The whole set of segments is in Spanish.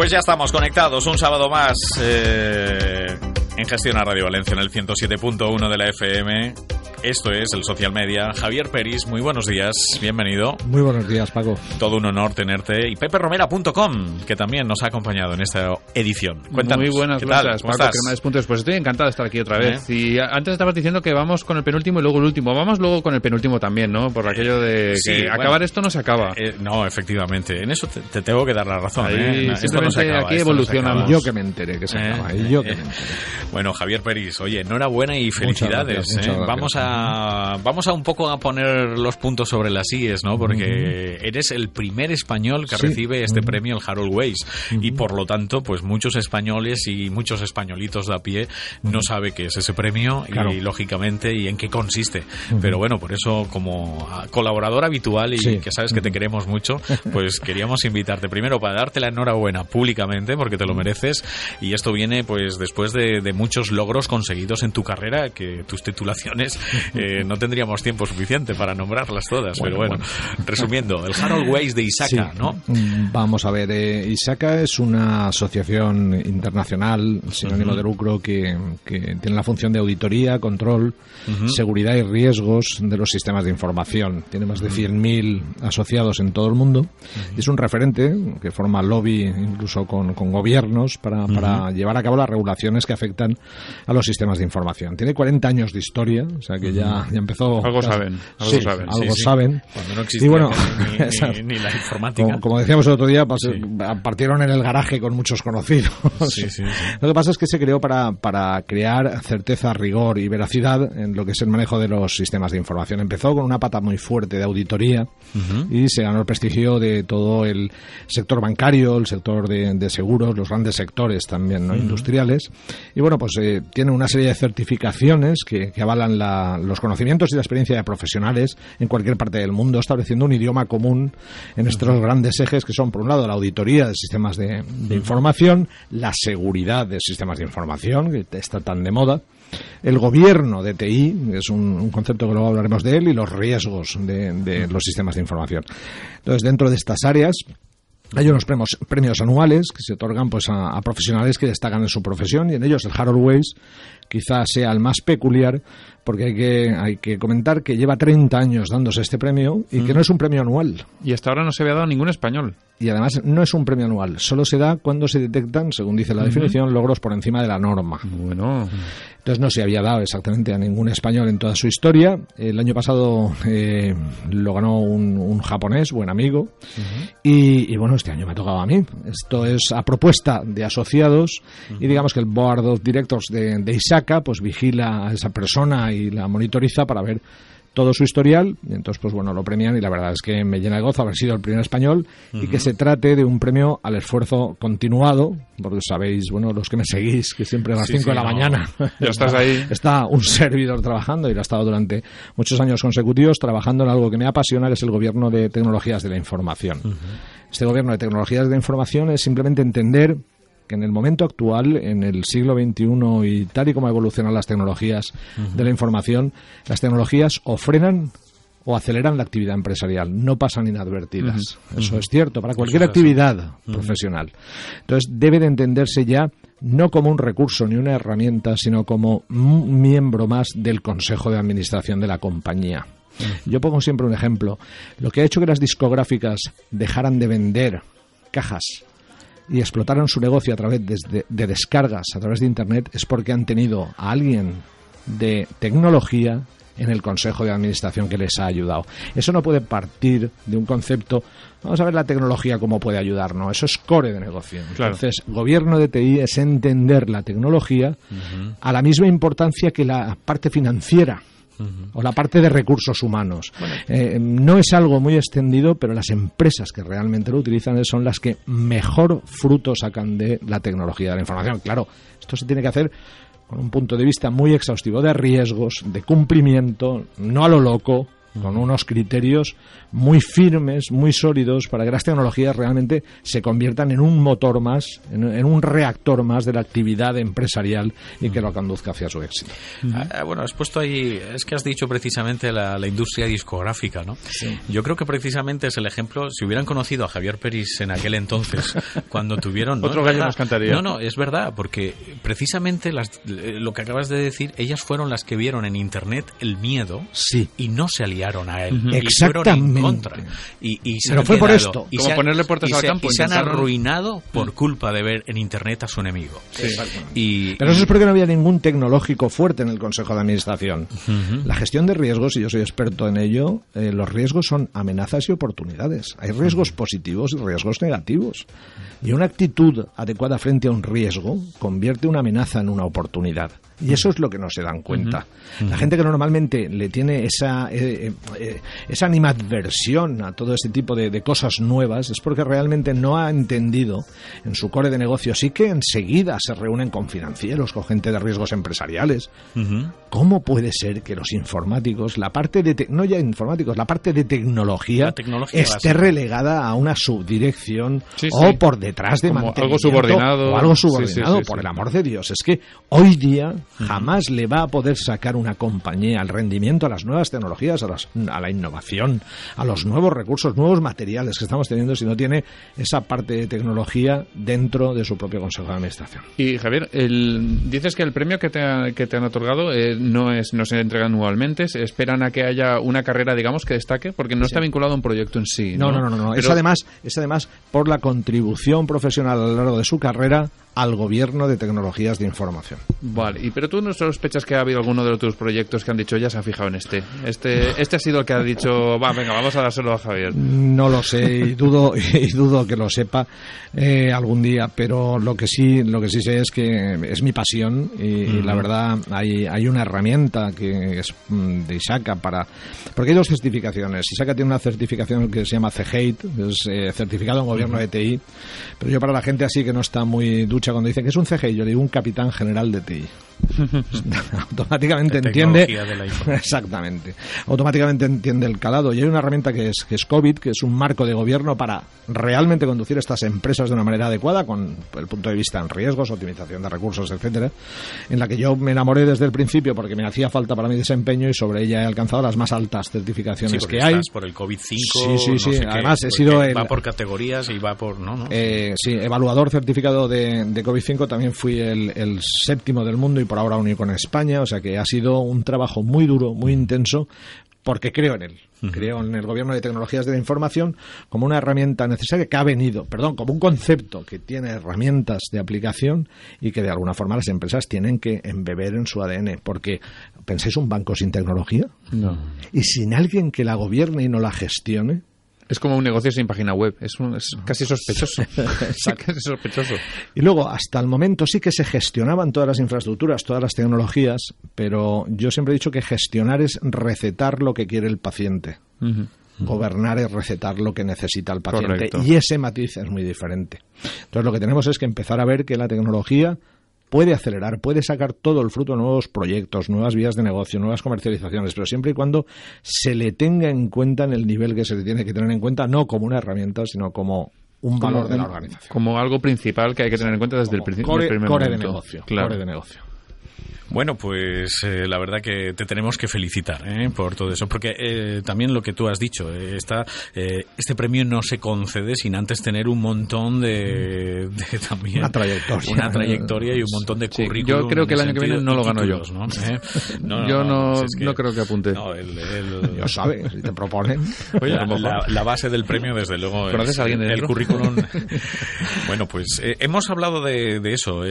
Pues ya estamos conectados un sábado más eh, en Gestión a Radio Valencia en el 107.1 de la FM. Esto es el Social Media. Javier Peris, muy buenos días, bienvenido. Muy buenos días, Paco. Todo un honor tenerte. Y peperomera.com, que también nos ha acompañado en esta edición. Cuéntanos. Muy buenas ¿qué gracias, tal? ¿Cómo Paco. estás? Cremades.es. Pues estoy encantado de estar aquí otra vez. Y antes estabas diciendo que vamos con el penúltimo y luego el último. Vamos luego con el penúltimo también, ¿no? Por aquello de Sí, que bueno. acabar esto no se acaba. Eh, no, efectivamente. En eso te, te tengo que dar la razón. Ahí, ¿eh? No, esto simplemente no se acaba, aquí no evolucionamos. yo que me enteré que se Eh, acaba. Y yo que eh, me enteré. Bueno, Javier Peris, oye, enhorabuena y felicidades. gracias, muchas ¿eh? gracias. Vamos a vamos a un poco a poner los puntos sobre las IES, ¿no? Porque eres el primer español que Sí. recibe este premio, el Harold Weiss, y por lo tanto, pues muchos españoles y muchos españolitos de a pie no sabe qué es ese premio Claro. y lógicamente y en qué consiste. Pero bueno, por eso como colaborador habitual y Sí. que sabes que te queremos mucho, pues queríamos invitarte primero para darte la enhorabuena públicamente porque te lo mereces y esto viene pues después de, de muchos logros conseguidos en tu carrera que tus titulaciones eh, no tendríamos tiempo suficiente para nombrarlas todas pero bueno, resumiendo el Harold Weiss de Isaka Sí. ¿no? Mm, Vamos a ver, eh, ISACA es una asociación internacional sin ánimo de lucro que, que tiene la función de auditoría, control, seguridad y riesgos de los sistemas de información. Tiene más de 100.000 asociados en todo el mundo y es un referente que forma lobby incluso con, con gobiernos para, para llevar a cabo las regulaciones que afectan a los sistemas de información. Tiene 40 años de historia, o sea que ya, ya empezó... Algo saben, algo Sí, saben. algo Sí, sí. saben. cuando no existía Y bueno, ni, ni- esas- ni la informática como, como decíamos el otro día, pas- Sí. partieron en el garaje con muchos conocidos. Sí, sí, sí. Lo que pasa es que se creó para, para crear certeza, rigor y veracidad en lo que es el manejo de los sistemas de información. Empezó con una pata muy fuerte de auditoría y se ganó el prestigio de todo el sector bancario, el sector de, de seguros, los grandes sectores también ¿no? industriales. Y bueno, pues eh, tiene una serie de certificaciones que, que avalan la- los conocimientos y la experiencia de profesionales en cualquier parte del mundo, estableciendo un idioma común en estos grandes ejes que son, por un lado, la auditoría de sistemas de, de información, la seguridad de sistemas de información, que está tan de moda, el gobierno de TI, que es un, un concepto que luego hablaremos de él, y los riesgos de, de los sistemas de información. Entonces, dentro de estas áreas, hay unos premios, premios anuales que se otorgan pues a, a profesionales que destacan en su profesión y en ellos el Harold Weiss quizás sea el más peculiar porque hay que, hay que comentar que lleva 30 años dándose este premio y que no es un premio anual. Y hasta ahora no se había dado ningún español. Y además no es un premio anual, solo se da cuando se detectan, según dice la definición, logros por encima de la norma. Bueno, Entonces no se había dado exactamente a ningún español en toda su historia. El año pasado eh, lo ganó un, un japonés, buen amigo. y, y bueno, este año me ha tocado a mí. Esto es a propuesta de asociados y digamos que el Board of Directors de, de Isaka pues vigila a esa persona y la monitoriza para ver todo su historial y entonces pues bueno lo premian y la verdad es que me llena de gozo haber sido el primer español y que se trate de un premio al esfuerzo continuado porque sabéis bueno los que me seguís que siempre a las Sí, 5 de la no. mañana Ya estás ahí. está un servidor trabajando y lo ha estado durante muchos años consecutivos trabajando en algo que me apasiona que es el gobierno de tecnologías de la información este gobierno de tecnologías de la información es simplemente entender que en el momento actual, en el siglo XXI y tal y como evolucionan las tecnologías de la información, las tecnologías o frenan o aceleran la actividad empresarial, no pasan inadvertidas. Eso es cierto para cualquier actividad profesional. Entonces debe de entenderse ya no como un recurso ni una herramienta, sino como un miembro más del Consejo de Administración de la compañía. Yo pongo siempre un ejemplo. Lo que ha hecho que las discográficas dejaran de vender cajas y explotaron su negocio a través de, de descargas a través de Internet es porque han tenido a alguien de tecnología en el Consejo de Administración que les ha ayudado. Eso no puede partir de un concepto, vamos a ver la tecnología cómo puede ayudar, no, eso es core de negocio. Claro. Entonces, gobierno de TI es entender la tecnología a la misma importancia que la parte financiera o la parte de recursos humanos. Eh, no es algo muy extendido, pero las empresas que realmente lo utilizan son las que mejor fruto sacan de la tecnología de la información. Claro, esto se tiene que hacer con un punto de vista muy exhaustivo de riesgos, de cumplimiento, no a lo loco, con unos criterios muy firmes, muy sólidos, para que las tecnologías realmente se conviertan en un motor más, en, un reactor más de la actividad empresarial y que lo conduzca hacia su éxito. Ah, ah, bueno, has puesto ahí, es que has dicho precisamente la, industria discográfica, ¿no? Yo creo que precisamente es el ejemplo, si hubieran conocido a Javier Peris en aquel entonces, cuando tuvieron... Otro gallo nos cantaría. No, no, es verdad, porque precisamente las, lo que acabas de decir, ellas fueron las que vieron en Internet el miedo sí. y no se aliaron a él. Exactamente. Y contra. Y, se Pero fue por esto. Y Como ponerle puertas al campo. Y se han arruinado por mm. culpa de ver en Internet a su enemigo. y, Pero eso es porque no había ningún tecnológico fuerte en el Consejo de Administración. La gestión de riesgos, y yo soy experto en ello, eh, los riesgos son amenazas y oportunidades. Hay riesgos positivos y riesgos negativos. Y una actitud adecuada frente a un riesgo convierte una amenaza en una oportunidad. Y eso es lo que no se dan cuenta. La gente que normalmente le tiene esa, eh, eh, esa animadversión a todo este tipo de, cosas nuevas es porque realmente no ha entendido en su core de negocio. Sí que enseguida se reúnen con financieros, con gente de riesgos empresariales. ¿Cómo puede ser que los informáticos, la parte de, no ya informáticos, la parte de tecnología, esté relegada a una subdirección o por detrás de algo subordinado? O algo subordinado, por el amor de Dios. Es que hoy día jamás le va a poder sacar una compañía al rendimiento, a las nuevas tecnologías, a, la innovación, a los nuevos recursos, nuevos materiales que estamos teniendo si no tiene esa parte de tecnología dentro de su propio Consejo de Administración. Y Javier, dices que el premio que te, han otorgado eh, no, es, no se entrega anualmente, se esperan a que haya una carrera, digamos, que destaque, porque no está vinculado a un proyecto en sí. No, no, no, no. Es, además, es además por la contribución profesional a lo largo de su carrera al gobierno de tecnologías de información. Vale, y pero tú no sospechas que ha habido alguno de tus proyectos que han dicho ya se ha fijado en este. Este, este ha sido el que ha dicho, va, venga, vamos a dárselo a Javier. No lo sé y dudo y dudo que lo sepa eh, algún día, pero lo que sí lo que sí sé es que es mi pasión y, la verdad hay, hay una herramienta que es mm, de Isaka para porque hay dos certificaciones. Isaka tiene una certificación que se llama CGATE, es eh, certificado en gobierno de TI, pero yo para la gente así que no está muy cuando dicen que es un CGI, yo digo un capitán general de TI. automáticamente entiende exactamente. Automáticamente entiende el calado. Y hay una herramienta que es que es COVID que es un marco de gobierno para realmente conducir estas empresas de una manera adecuada con el punto de vista en riesgos optimización de recursos etcétera en la que yo me enamoré desde el principio porque me hacía falta para mi desempeño y sobre ella he alcanzado las más altas certificaciones que hay. por el COVID 5 sí sí sí además he sido va por categorías y va por no, eh, sí evaluador certificado de, de COVID 5 también fui el, el séptimo del mundo y por ahora único en España, o sea que ha sido un trabajo muy duro, muy intenso, porque creo en él. Creo en el gobierno de tecnologías de la información como una herramienta necesaria que ha venido, perdón, como un concepto que tiene herramientas de aplicación y que de alguna forma las empresas tienen que embeber en su ADN. Porque, ¿pensáis un banco sin tecnología? No. Y sin alguien que la gobierne y no la gestione, es como un negocio sin página web, es, casi sospechoso. casi sospechoso. Y luego, hasta el momento sí que se gestionaban todas las infraestructuras, todas las tecnologías, pero yo siempre he dicho que gestionar es recetar lo que quiere el paciente. Gobernar es recetar lo que necesita el paciente. Y ese matiz es muy diferente. Entonces, lo que tenemos es que empezar a ver que la tecnología puede acelerar, puede sacar todo el fruto de nuevos proyectos, nuevas vías de negocio, nuevas comercializaciones, pero siempre y cuando se le tenga en cuenta en el nivel que se le tiene que tener en cuenta, no como una herramienta, sino como un valor de la organización. Como algo principal que hay que tener en cuenta desde el, principio. core, de negocio. Core de negocio. Bueno, pues eh, la verdad que te tenemos que felicitar ¿eh? por todo eso, porque eh, también lo que tú has dicho, esta, este premio no se concede sin antes tener un montón de, también una trayectoria, una trayectoria y un montón de currículum. yo creo que el año que viene no lo gano yo. ¿no? yo no, no creo que apunte. No, el, Yo sabes, si te proponen. Oye, la, base del premio, desde luego, ¿Conoces a alguien el currículum. bueno, pues hemos hablado de, de eso.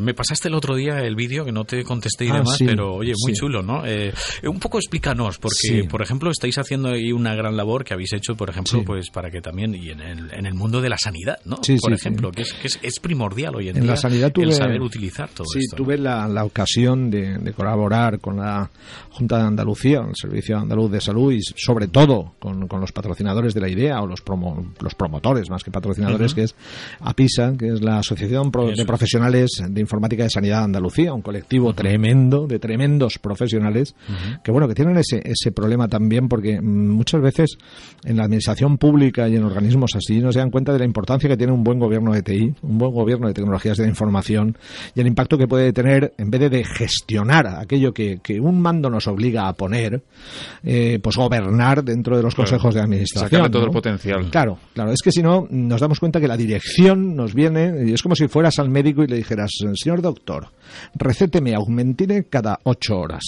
me pasaste el otro día el vídeo que no te contesté y ah, demás, pero oye, muy chulo, ¿no? Eh, un poco explícanos, porque, por ejemplo, estáis haciendo ahí una gran labor que habéis hecho, por ejemplo, pues para que también, y en el, en el mundo de la sanidad, ¿no? por ejemplo, que, es, que es, primordial hoy en, en día la sanidad tuve, el saber utilizar todo sí, esto. Sí, tuve la, la ocasión de, de, colaborar con la Junta de Andalucía, el Servicio Andaluz de Salud y sobre todo con, con los patrocinadores de la idea o los, promo, los promotores más que patrocinadores, que es APISA, que es la Asociación de Profesionales de Informática de Sanidad de Andalucía, un colectivo tremendo, de tremendos profesionales, que bueno, que tienen ese, ese problema también porque mm, muchas veces en la administración pública y en organismos así no se dan cuenta de la importancia que tiene un buen gobierno de TI, un buen gobierno de tecnologías de la información y el impacto que puede tener en vez de gestionar aquello que, que un mando nos obliga a poner, eh, pues gobernar dentro de los consejos de administración. Sacarle todo el potencial. Claro, claro. Es que si no, nos damos cuenta que la dirección nos viene, y es como si fueras al médico y le dijeras, señor doctor, recéteme augmentine cada ocho horas.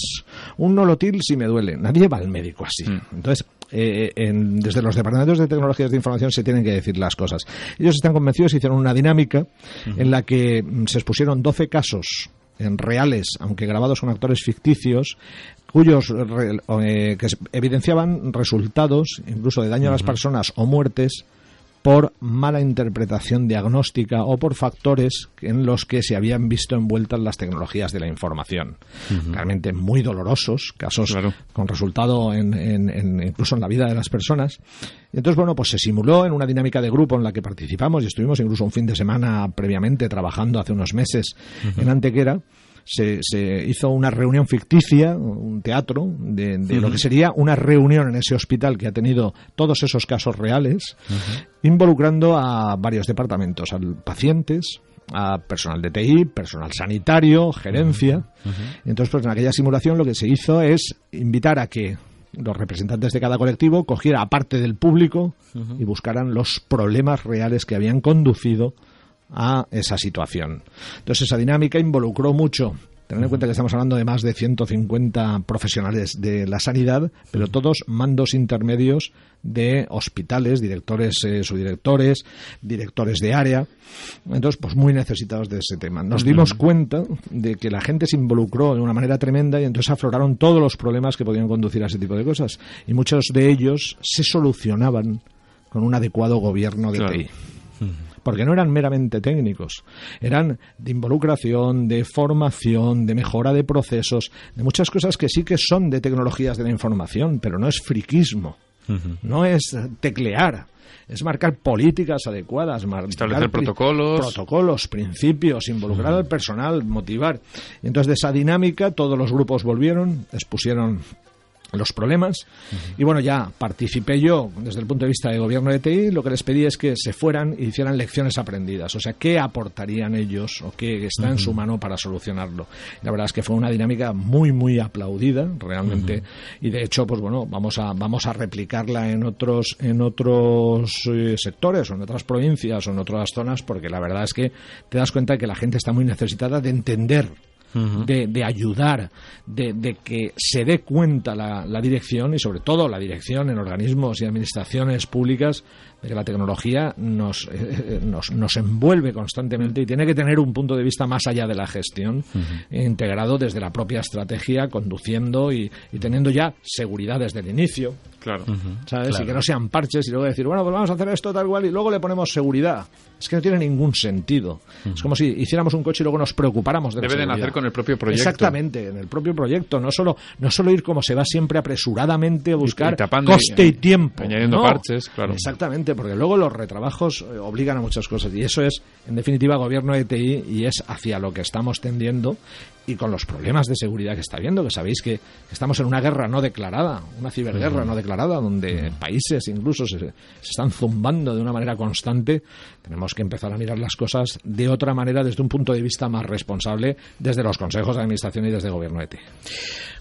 Un nolotil si me duele. Nadie va al médico así. Entonces, eh, en- desde los departamentos de tecnologías de información se tienen que decir las cosas. Ellos están convencidos, hicieron una dinámica en la que mm, se expusieron 12 casos en reales, aunque grabados con actores ficticios, cuyos re- eh, que evidenciaban resultados, incluso de daño a las personas o muertes, por mala interpretación diagnóstica o por factores en los que se habían visto envueltas las tecnologías de la información. Realmente muy dolorosos, casos Claro. con resultado en, en- en- incluso en la vida de las personas. Y entonces, bueno, pues se simuló en una dinámica de grupo en la que participamos y estuvimos incluso un fin de semana previamente trabajando hace unos meses en Antequera. Se, se hizo una reunión ficticia, un teatro, de, de lo que sería una reunión en ese hospital que ha tenido todos esos casos reales, involucrando a varios departamentos, a pacientes, a personal de TI, personal sanitario, gerencia. Entonces, pues en aquella simulación lo que se hizo es invitar a que los representantes de cada colectivo cogiera aparte del público y buscaran los problemas reales que habían conducido a esa situación. Entonces esa dinámica involucró mucho. Tener en cuenta que estamos hablando de más de 150 profesionales de la sanidad, pero todos mandos intermedios de hospitales, directores, eh, subdirectores, directores de área. Entonces, pues muy necesitados de ese tema. Nos dimos cuenta de que la gente se involucró de una manera tremenda y entonces afloraron todos los problemas que podían conducir a ese tipo de cosas. Y muchos de ellos se solucionaban con un adecuado gobierno de Claro. TI porque no eran meramente técnicos, eran de involucración, de formación, de mejora de procesos, de muchas cosas que sí que son de tecnologías de la información, pero no es friquismo, no es teclear. Es marcar políticas adecuadas, marcar Establecer protocolos. protocolos, principios, involucrar al personal, motivar. Y entonces de esa dinámica todos los grupos volvieron, expusieron los problemas. Y bueno ya participé yo desde el punto de vista de gobierno de TI lo que les pedí es que se fueran y hicieran lecciones aprendidas. O sea qué aportarían ellos o qué está en su mano para solucionarlo la verdad es que fue una dinámica muy muy aplaudida realmente. Y de hecho pues bueno vamos a vamos a replicarla en otros en otros eh, sectores o en otras provincias o en otras zonas porque la verdad es que te das cuenta de que la gente está muy necesitada de entender de, de ayudar, de, de que se dé cuenta la, la dirección y sobre todo la dirección en organismos y administraciones públicas de que la tecnología nos, eh, nos, nos envuelve constantemente y tiene que tener un punto de vista más allá de la gestión, integrado desde la propia estrategia, conduciendo y, y teniendo ya seguridad desde el inicio. Claro. ¿sabes? Claro. Y que no sean parches y luego decir, bueno, pues vamos a hacer esto tal cual y luego le ponemos seguridad. Es que no tiene ningún sentido. Es como si hiciéramos un coche y luego nos preocupáramos de la Debe de seguridad. nacer con el propio proyecto. Exactamente, en el propio proyecto. No solo, no solo ir como se va siempre apresuradamente a buscar y tapando coste y- y tiempo. añadiendo No. parches, claro. Exactamente, porque luego los retrabajos eh, obligan a muchas cosas. Y eso es, en definitiva, gobierno de TI y es hacia lo que estamos tendiendo y con los problemas de seguridad que está habiendo, que sabéis que estamos en una guerra no declarada, una ciberguerra no declarada, donde países incluso se, se están zumbando de una manera constante, tenemos que empezar a mirar las cosas de otra manera desde un punto de vista más responsable, desde los consejos de administración y desde el gobierno de TI.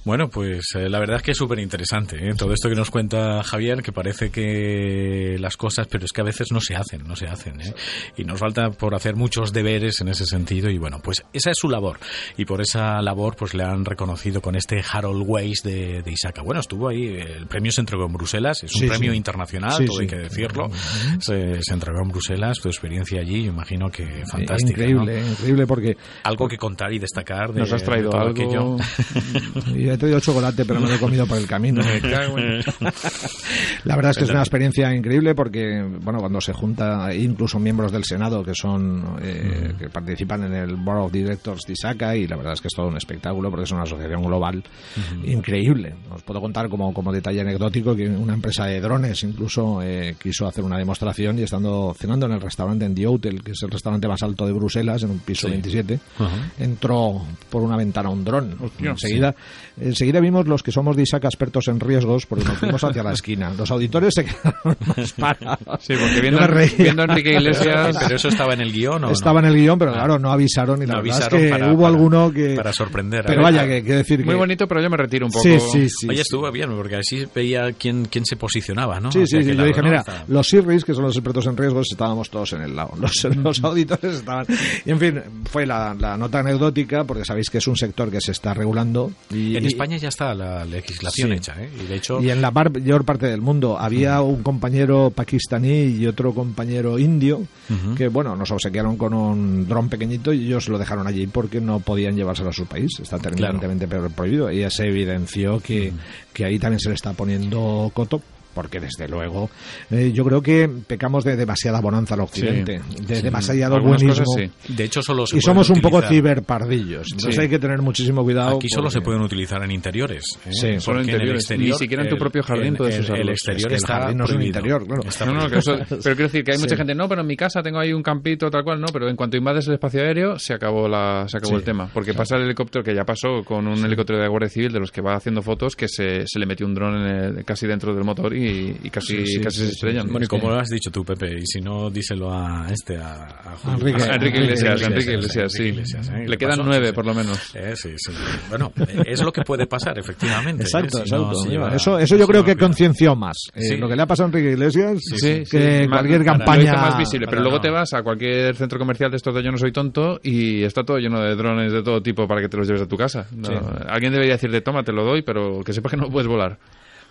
Bueno, pues eh, la verdad es que es súper interesante ¿eh? todo esto que nos cuenta Javier, que parece que las cosas, pero es que a veces no se hacen, no se hacen. ¿eh? Y nos falta por hacer muchos deberes en ese sentido y bueno, pues esa es su labor. Y por esa labor pues le han reconocido con este Harold Weiss de, de. Bueno, estuvo ahí, el premio se entregó en Bruselas, es un Sí, premio sí. internacional, Sí, todo hay que decirlo. Se, se entregó en Bruselas, tu experiencia allí, yo imagino que fantástica. ¿no? increíble, increíble porque Algo que contar y destacar de, Nos has traído todo algo. aquello. y he traído chocolate, pero me lo he comido por el camino. La verdad es que es una experiencia increíble porque que, bueno, cuando se junta incluso miembros del Senado que son, eh, que participan en el Board of Directors de ISACA y la verdad es que es todo un espectáculo porque es una asociación global increíble. Os puedo contar como, como detalle anecdótico que una empresa de drones incluso eh, quiso hacer una demostración y estando cenando en el restaurante en The Hotel, que es el restaurante más alto de Bruselas, en un piso 27, entró por una ventana un dron. enseguida, enseguida vimos los que somos de ISACA expertos en riesgos porque nos fuimos hacia la esquina. Los auditores se quedaron más. Sí, porque viendo, viendo a Enrique Iglesias... ¿Pero eso estaba en el guion o Estaba en el guion, pero claro, no avisaron y la verdad es que hubo alguno que... Para sorprender. Pero vaya, que, decir Muy bonito, pero yo me retiro un poco. Sí, sí, sí. Oye, estuvo bien, porque así veía quién, quién se posicionaba, ¿no? Sí, sí, sí. Yo dije, mira, los IRRIs, que son los expertos en riesgos, estábamos todos en el lado. Los, los auditores estaban... Y en fin, fue la, la, nota anecdótica, porque sabéis que es un sector que se está regulando. Y, en España ya está la legislación hecha, ¿eh? Y, de hecho... y en la mayor parte del mundo había un compañero pakistaní y otro compañero indio que, bueno, nos obsequiaron con un dron pequeñito y ellos lo dejaron allí porque no podían llevárselo a su país. Está terminantemente prohibido. Y ya se evidenció que, que ahí también se le está poniendo coto porque desde luego eh, yo creo que pecamos de demasiada bonanza al occidente, de demasiado buenismo. De hecho, solo y somos un poco ciberpardillos. Entonces hay que tener muchísimo cuidado. Aquí solo se pueden utilizar en interiores. ¿eh? Sí, solo en interiores. Ni siquiera en tu propio jardín puedes usarlo. El exterior es está no es un interior, claro. No, no, pero quiero decir que hay mucha gente, no, pero en mi casa tengo ahí un campito tal cual, no, pero en cuanto invades el espacio aéreo se acabó la se acabó el tema, porque pasa el helicóptero que ya pasó con un helicóptero de Guardia Civil de los que va haciendo fotos que se, se le metió un dron casi dentro del motor y, y casi sí, casi se estrellan. Bueno, y como lo has dicho tú, Pepe, y si no, díselo a este, a, a Enrique, Enrique, Iglesias, Enrique Iglesias, sí. ¿eh? Le quedan nueve, por lo menos. Eh, sí, sí. Bueno, es lo que puede pasar, efectivamente. ¿eh? Exacto, eso, eso yo creo que conciencia más. Lo que le ha pasado a Enrique Iglesias, que cualquier campaña... más visible, pero luego te vas a cualquier centro comercial de estos de Yo no soy tonto y está todo lleno de drones de todo tipo para que te los lleves a tu casa. Alguien debería decirte, toma, te lo doy, pero que sepas que no puedes volar.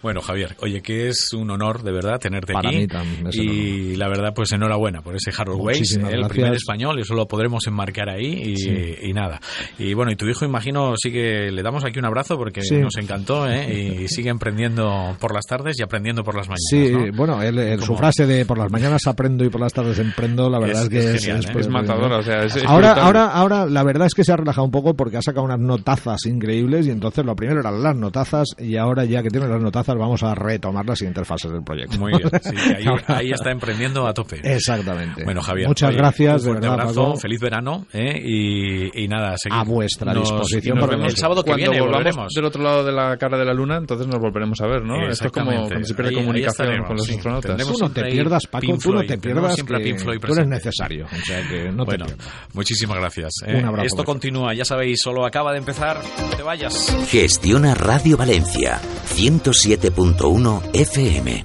Bueno, Javier, oye, que es un honor de verdad tenerte aquí. y la verdad, pues enhorabuena por ese Harold Waze, el primer español, eso lo podremos enmarcar ahí y, nada. Y bueno, y tu hijo, imagino, sí que le damos aquí un abrazo porque nos encantó ¿eh? y sigue emprendiendo por las tardes y aprendiendo por las mañanas. Sí, bueno, su frase de por las mañanas aprendo y por las tardes emprendo, la verdad es, que es, genial, es, ¿eh? matadora. O sea, ahora, ahora, ahora, la verdad es que se ha relajado un poco porque ha sacado unas notazas increíbles y entonces lo primero eran las notazas y ahora ya que tiene las notazas vamos a retomar las siguientes fases del proyecto. Muy bien, ahí, está emprendiendo a tope. Exactamente. Bueno, Javier. Muchas gracias. Un abrazo, feliz verano ¿eh? y, nada, A vuestra disposición. el sábado que viene volveremos. del otro lado de la cara de la luna, entonces nos volveremos a ver, ¿no? Esto es como cuando se pierde comunicación con los astronautas. Tú no te pierdas, Paco, tú no te pierdas siempre que tú eres necesario. O sea que no bueno, muchísimas gracias. ¿eh? Un abrazo. Esto continúa, ya sabéis, solo acaba de empezar, no te vayas. Gestiona Radio Valencia, 107.1 FM.